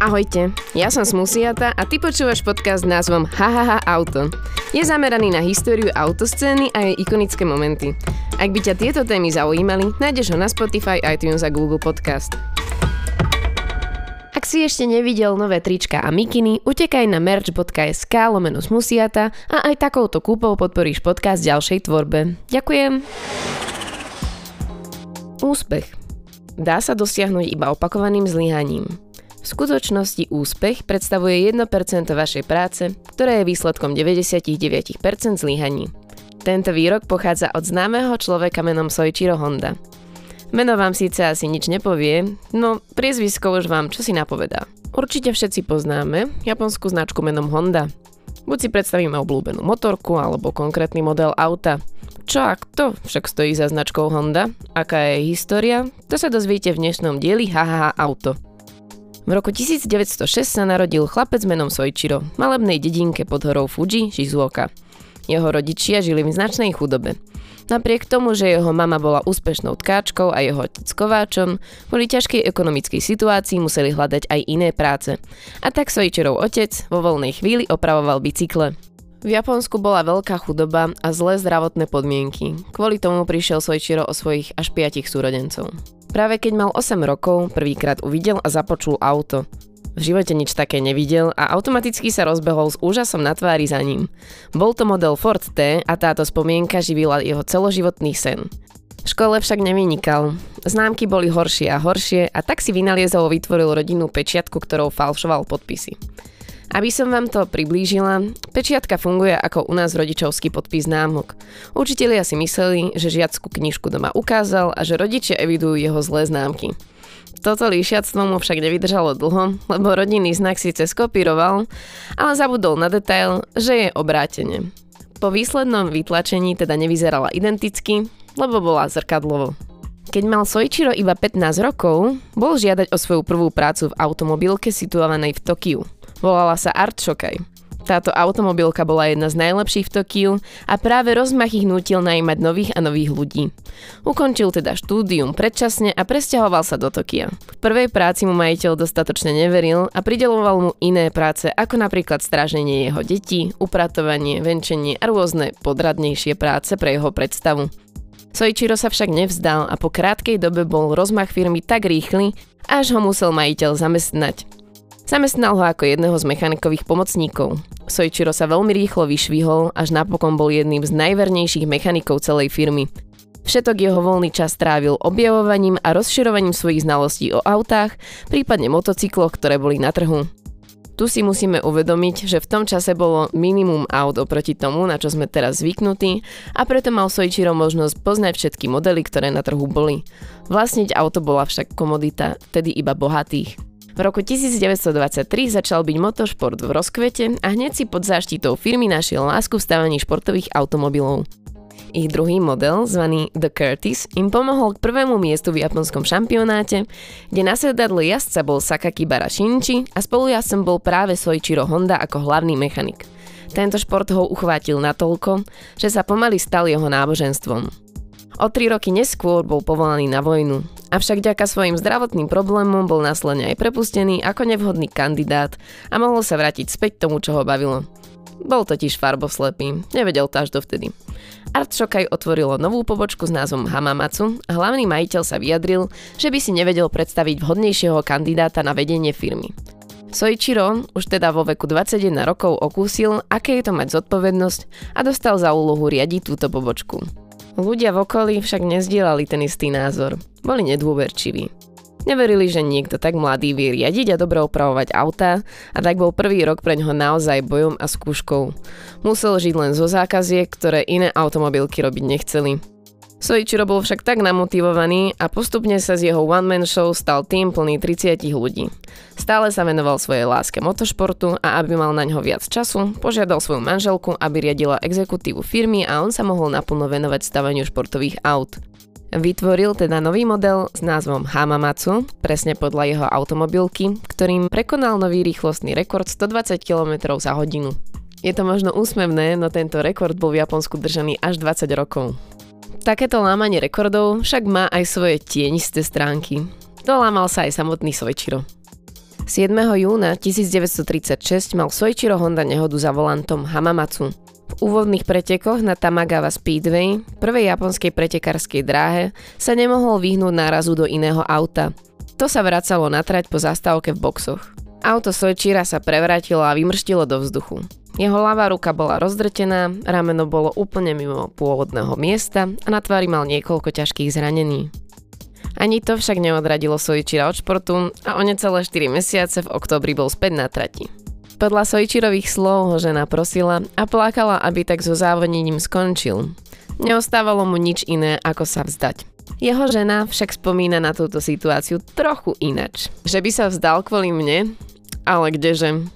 Ahojte, ja som Smusiata a ty počúvaš podcast s názvom Hahaha Auto. Je zameraný na históriu autoscény a jej ikonické momenty. Ak by ťa tieto témy zaujímali, nájdeš ho na Spotify, iTunes a Google Podcast. Ak si ešte nevidel nové trička a mikiny, utekaj na merch.sk lomeno smusiata a aj takouto kúpou podporíš podcast ďalšej tvorbe. Ďakujem! Úspech. Dá sa dosiahnuť iba opakovaným zlyhaním. V skutočnosti úspech predstavuje 1% vašej práce, ktoré je výsledkom 99% zlyhaní. Tento výrok pochádza od známeho človeka menom Soichiro Honda. Meno vám síce asi nič nepovie, no priezvisko už vám čo si napovedá. Určite všetci poznáme japonskú značku menom Honda. Buď si predstavíme obľúbenú motorku alebo konkrétny model auta. Čo a kto však stojí za značkou Honda? Aká je história? To sa dozviete v dnešnom dieli Hahaha Auto. V roku 1906 sa narodil chlapec menom Soichiro v malebnej dedinke pod horou Fuji, Shizuoka. Jeho rodičia žili v značnej chudobe. Napriek tomu, že jeho mama bola úspešnou tkáčkou a jeho otec kováčom, kvôli ťažkej ekonomickej situácii museli hľadať aj iné práce. A tak Soichirov otec vo voľnej chvíli opravoval bicykle. V Japonsku bola veľká chudoba a zlé zdravotné podmienky. Kvôli tomu prišiel Soichiro o svojich až piatich súrodencov. Práve keď mal 8 rokov, prvýkrát uvidel a započul auto. V živote nič také nevidel a automaticky sa rozbehol s úžasom na tvári za ním. Bol to model Ford T a táto spomienka živila jeho celoživotný sen. V škole však nevynikal. Známky boli horšie a horšie a tak si vynaliezol vytvoril rodinnú pečiatku, ktorou falšoval podpisy. Aby som vám to priblížila, pečiatka funguje ako u nás rodičovský podpis známok. Učitelia si mysleli, že žiackú knižku doma ukázal a že rodičia evidujú jeho zlé známky. Toto líšiactvo mu však nevydržalo dlho, lebo rodinný znak síce skopíroval, ale zabudol na detail, že je obrátene. Po výslednom vytlačení teda nevyzerala identicky, lebo bola zrkadlovo. Keď mal Soichiro iba 15 rokov, bol žiadať o svoju prvú prácu v automobilke situovanej v Tokiu. Volala sa Art Shokaj. Táto automobilka bola jedna z najlepších v Tokiu a práve rozmach ich nutil najímať nových a nových ľudí. Ukončil teda štúdium predčasne a presťahoval sa do Tokia. V prvej práci mu majiteľ dostatočne neveril a prideloval mu iné práce ako napríklad stráženie jeho detí, upratovanie, venčenie a rôzne podradnejšie práce pre jeho predstavu. Soichiro sa však nevzdal a po krátkej dobe bol rozmach firmy tak rýchly, až ho musel majiteľ zamestnať. Zamestnal ho ako jedného z mechanikových pomocníkov. Soichiro sa veľmi rýchlo vyšvihol, až napokon bol jedným z najvernejších mechanikov celej firmy. Všetok jeho voľný čas trávil objavovaním a rozširovaním svojich znalostí o autách, prípadne motocykloch, ktoré boli na trhu. Tu si musíme uvedomiť, že v tom čase bolo minimum aut oproti tomu, na čo sme teraz zvyknutí a preto mal Soichiro možnosť poznať všetky modely, ktoré na trhu boli. Vlastniť auto bola však komodita, tedy iba bohatých. V roku 1923 začal byť motošport v rozkvete a hneď si pod záštitou firmy našiel lásku v stávaní športových automobilov. Ich druhý model, zvaný The Curtis, im pomohol k prvému miestu v japonskom šampionáte, kde na sedadle jazdca bol Sakakibara Shinji a spolujazdcom bol práve Soichiro Honda ako hlavný mechanik. Tento šport ho uchvátil natoľko, že sa pomaly stal jeho náboženstvom. O tri roky neskôr bol povolaný na vojnu. Avšak ďaka svojim zdravotným problémom bol následne aj prepustený ako nevhodný kandidát a mohol sa vrátiť späť tomu, čo ho bavilo. Bol totiž farboslepý, nevedel to až dovtedy. Art Shokaj otvorilo novú pobočku s názvom Hamamatsu a hlavný majiteľ sa vyjadril, že by si nevedel predstaviť vhodnejšieho kandidáta na vedenie firmy. Soichiro už teda vo veku 21 rokov okúsil, aké je to mať zodpovednosť a dostal za úlohu riadiť túto pobočku. Ľudia v okolí však nezdielali ten istý názor. Boli nedôverčiví. Neverili, že niekto tak mladý vie riadiť a dobre opravovať autá a tak bol prvý rok pre ňoho naozaj bojom a skúškou. Musel žiť len zo zákaziek, ktoré iné automobilky robiť nechceli. Soichiro bol však tak namotivovaný a postupne sa z jeho one-man show stal tým plný 30 ľudí. Stále sa venoval svojej láske motošportu a aby mal na ňo viac času, požiadal svoju manželku, aby riadila exekutívu firmy a on sa mohol naplno venovať stavaniu športových aut. Vytvoril teda nový model s názvom Hamamatsu, presne podľa jeho automobilky, ktorým prekonal nový rýchlostný rekord 120 km za hodinu. Je to možno úsmevné, no tento rekord bol v Japonsku držaný až 20 rokov. Takéto lámanie rekordov však má aj svoje tienisté stránky. Dolámal sa aj samotný Soichiro. 7. júna 1936 mal Soichiro Honda nehodu za volantom Hamamatsu. Úvodných pretekoch na Tamagawa Speedway, prvej japonskej pretekárskej dráhe, sa nemohol vyhnúť nárazu do iného auta. To sa vracalo na trať po zastávke v boxoch. Auto Soichira sa prevrátilo a vymrštilo do vzduchu. Jeho ľavá ruka bola rozdrtená, rameno bolo úplne mimo pôvodného miesta a na tvári mal niekoľko ťažkých zranení. Ani to však neodradilo Soichira od športu a o necelé 4 mesiace v oktobri bol späť na trati. Podľa Sojčirových slov ho žena prosila a plakala, aby tak so závodnením skončil. Neostávalo mu nič iné, ako sa vzdať. Jeho žena však spomína na túto situáciu trochu inač. Že by sa vzdal kvôli mne? Ale kdeže?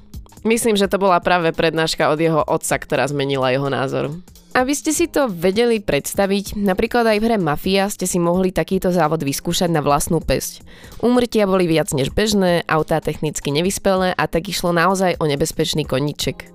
Myslím, že to bola práve prednáška od jeho otca, ktorá zmenila jeho názor. Aby ste si to vedeli predstaviť, napríklad aj v hre Mafia ste si mohli takýto závod vyskúšať na vlastnú pesť. Úmrtia boli viac než bežné, autá technicky nevyspelé a tak išlo naozaj o nebezpečný koniček.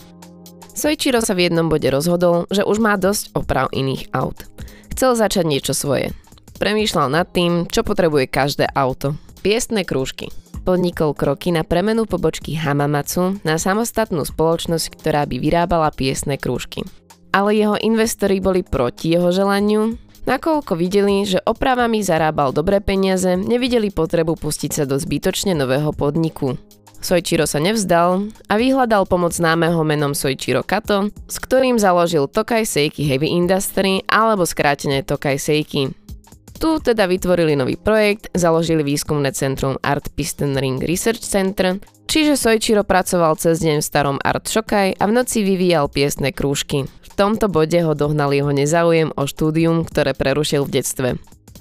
Soichiro sa v jednom bode rozhodol, že už má dosť oprav iných aut. Chcel začať niečo svoje. Premýšľal nad tým, čo potrebuje každé auto. Piestne krúžky. Podnikol kroky na premenu pobočky Hamamatsu na samostatnú spoločnosť, ktorá by vyrábala piesne krúžky ale jeho investori boli proti jeho želaniu, nakoľko videli, že opravami zarábal dobré peniaze, nevideli potrebu pustiť sa do zbytočne nového podniku. Soichiro sa nevzdal a vyhľadal pomoc známeho menom Soichiro Kato, s ktorým založil Tokai Seiki Heavy Industry alebo skrátene Tokai Seiki. Tu teda vytvorili nový projekt, založili výskumné centrum Art Piston Ring Research Center, čiže Soichiro pracoval cez deň v starom Art Shokai a v noci vyvíjal piesne krúžky tomto bode ho dohnal jeho nezáujem o štúdium, ktoré prerušil v detstve.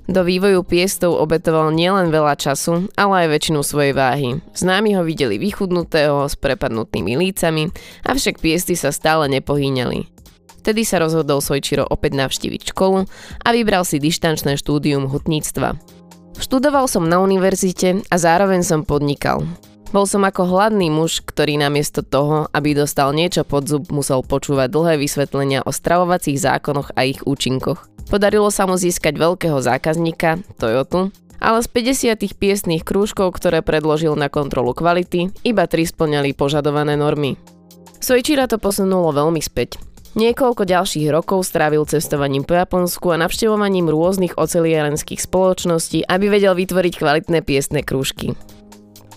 Do vývoju piestov obetoval nielen veľa času, ale aj väčšinu svojej váhy. Známi ho videli vychudnutého s prepadnutými lícami, avšak piesty sa stále nepohýňali. Vtedy sa rozhodol Sojčiro opäť navštíviť školu a vybral si dištančné štúdium hutníctva. Študoval som na univerzite a zároveň som podnikal. Bol som ako hladný muž, ktorý namiesto toho, aby dostal niečo pod zub, musel počúvať dlhé vysvetlenia o stravovacích zákonoch a ich účinkoch. Podarilo sa mu získať veľkého zákazníka, Toyotu, ale z 50 piesných krúžkov, ktoré predložil na kontrolu kvality, iba 3 splňali požadované normy. Sojčira to posunulo veľmi späť. Niekoľko ďalších rokov strávil cestovaním po Japonsku a navštevovaním rôznych oceliarenských spoločností, aby vedel vytvoriť kvalitné piesné krúžky.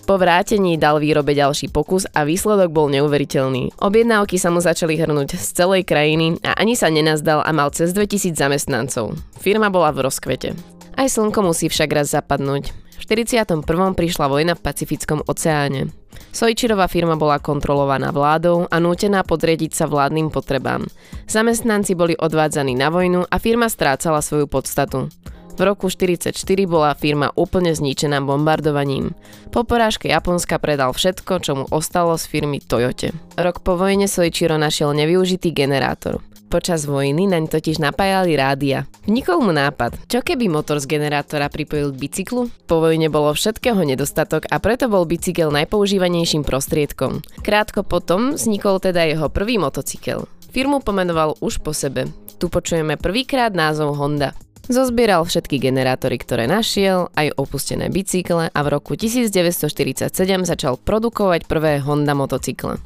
Po vrátení dal výrobe ďalší pokus a výsledok bol neuveriteľný. Objednávky sa mu začali hrnúť z celej krajiny a ani sa nenazdal a mal cez 2000 zamestnancov. Firma bola v rozkvete. Aj slnko musí však raz zapadnúť. V 41. prišla vojna v Pacifickom oceáne. Sojčirová firma bola kontrolovaná vládou a nútená podriediť sa vládnym potrebám. Zamestnanci boli odvádzaní na vojnu a firma strácala svoju podstatu. V roku 1944 bola firma úplne zničená bombardovaním. Po porážke Japonska predal všetko, čo mu ostalo z firmy Toyote. Rok po vojne Soichiro našiel nevyužitý generátor. Počas vojny naň totiž napájali rádia. Vnikol mu nápad, čo keby motor z generátora pripojil k bicyklu? Po vojne bolo všetkého nedostatok a preto bol bicykel najpoužívanejším prostriedkom. Krátko potom vznikol teda jeho prvý motocykel. Firmu pomenoval už po sebe. Tu počujeme prvýkrát názov Honda. Zozbieral všetky generátory, ktoré našiel, aj opustené bicykle a v roku 1947 začal produkovať prvé Honda motocykle.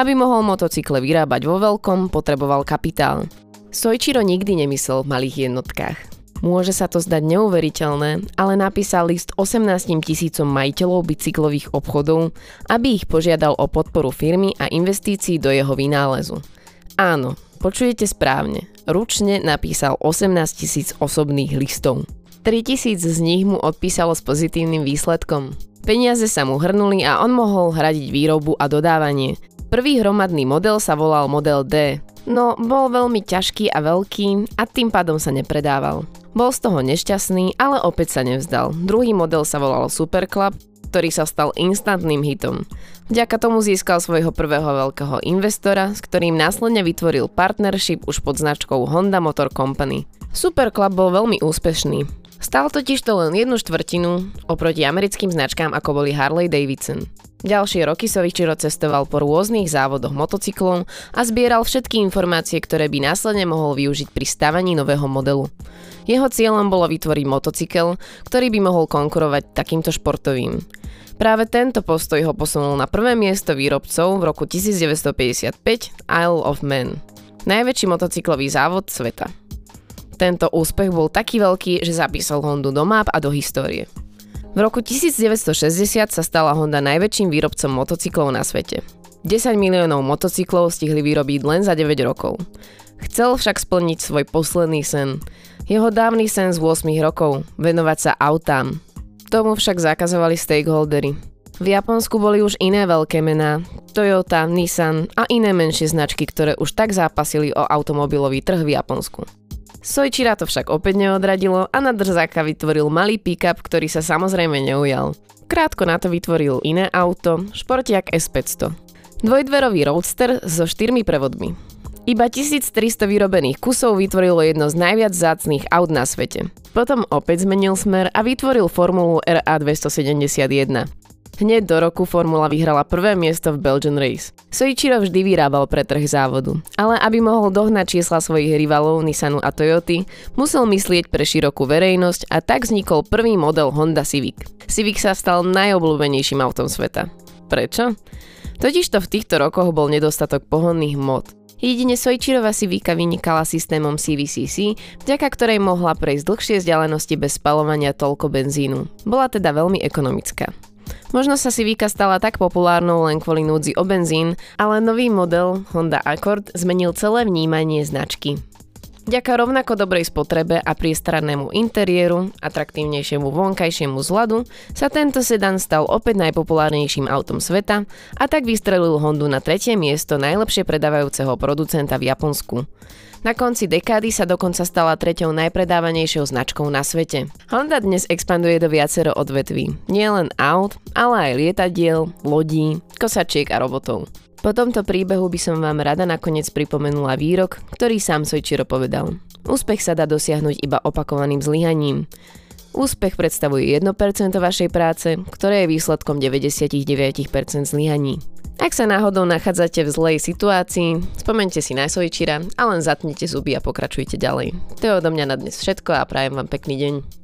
Aby mohol motocykle vyrábať vo veľkom, potreboval kapitál. Sojčiro nikdy nemyslel v malých jednotkách. Môže sa to zdať neuveriteľné, ale napísal list 18 tisícom majiteľov bicyklových obchodov, aby ich požiadal o podporu firmy a investícií do jeho vynálezu. Áno, počujete správne ručne napísal 18 tisíc osobných listov. 3 tisíc z nich mu odpísalo s pozitívnym výsledkom. Peniaze sa mu hrnuli a on mohol hradiť výrobu a dodávanie. Prvý hromadný model sa volal Model D, no bol veľmi ťažký a veľký a tým pádom sa nepredával. Bol z toho nešťastný, ale opäť sa nevzdal. Druhý model sa volal Super ktorý sa stal instantným hitom. Vďaka tomu získal svojho prvého veľkého investora, s ktorým následne vytvoril partnership už pod značkou Honda Motor Company. Super Club bol veľmi úspešný. Stal totiž to len jednu štvrtinu oproti americkým značkám ako boli Harley Davidson. Ďalšie roky Sovichiro cestoval po rôznych závodoch motocyklov a zbieral všetky informácie, ktoré by následne mohol využiť pri stavaní nového modelu. Jeho cieľom bolo vytvoriť motocykel, ktorý by mohol konkurovať takýmto športovým. Práve tento postoj ho posunul na prvé miesto výrobcov v roku 1955 Isle of Man, najväčší motocyklový závod sveta. Tento úspech bol taký veľký, že zapísal Hondu do map a do histórie. V roku 1960 sa stala Honda najväčším výrobcom motocyklov na svete. 10 miliónov motocyklov stihli vyrobiť len za 9 rokov. Chcel však splniť svoj posledný sen. Jeho dávny sen z 8 rokov, venovať sa autám. Tomu však zakazovali stakeholdery. V Japonsku boli už iné veľké mená, Toyota, Nissan a iné menšie značky, ktoré už tak zápasili o automobilový trh v Japonsku. Sojčira to však opäť neodradilo a na drzáka vytvoril malý pick-up, ktorý sa samozrejme neujal. Krátko na to vytvoril iné auto, športiak S500. Dvojdverový roadster so štyrmi prevodmi. Iba 1300 vyrobených kusov vytvorilo jedno z najviac zácných aut na svete. Potom opäť zmenil smer a vytvoril formulu RA271. Hneď do roku formula vyhrala prvé miesto v Belgian Race. Soichiro vždy vyrábal pre trh závodu, ale aby mohol dohnať čísla svojich rivalov Nissanu a Toyoty, musel myslieť pre širokú verejnosť a tak vznikol prvý model Honda Civic. Civic sa stal najobľúbenejším autom sveta. Prečo? Totižto v týchto rokoch bol nedostatok pohonných mod. Jedine Sojčirova si Vika vynikala systémom CVCC, vďaka ktorej mohla prejsť dlhšie vzdialenosti bez spalovania toľko benzínu. Bola teda veľmi ekonomická. Možno sa si Vika stala tak populárnou len kvôli núdzi o benzín, ale nový model Honda Accord zmenil celé vnímanie značky. Vďaka rovnako dobrej spotrebe a priestrannému interiéru, atraktívnejšiemu vonkajšiemu zladu, sa tento sedan stal opäť najpopulárnejším autom sveta a tak vystrelil Hondu na tretie miesto najlepšie predávajúceho producenta v Japonsku. Na konci dekády sa dokonca stala treťou najpredávanejšou značkou na svete. Honda dnes expanduje do viacero odvetví. Nie len aut, ale aj lietadiel, lodí, kosačiek a robotov. Po tomto príbehu by som vám rada nakoniec pripomenula výrok, ktorý sám Sojčiro povedal. Úspech sa dá dosiahnuť iba opakovaným zlyhaním. Úspech predstavuje 1% vašej práce, ktoré je výsledkom 99% zlyhaní. Ak sa náhodou nachádzate v zlej situácii, spomente si na Sojčira a len zatnite zuby a pokračujte ďalej. To je odo mňa na dnes všetko a prajem vám pekný deň.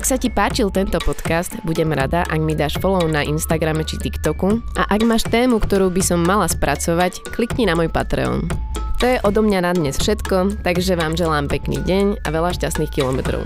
Ak sa ti páčil tento podcast, budem rada, ak mi dáš follow na Instagrame či TikToku a ak máš tému, ktorú by som mala spracovať, klikni na môj Patreon. To je odo mňa na dnes všetko, takže vám želám pekný deň a veľa šťastných kilometrov.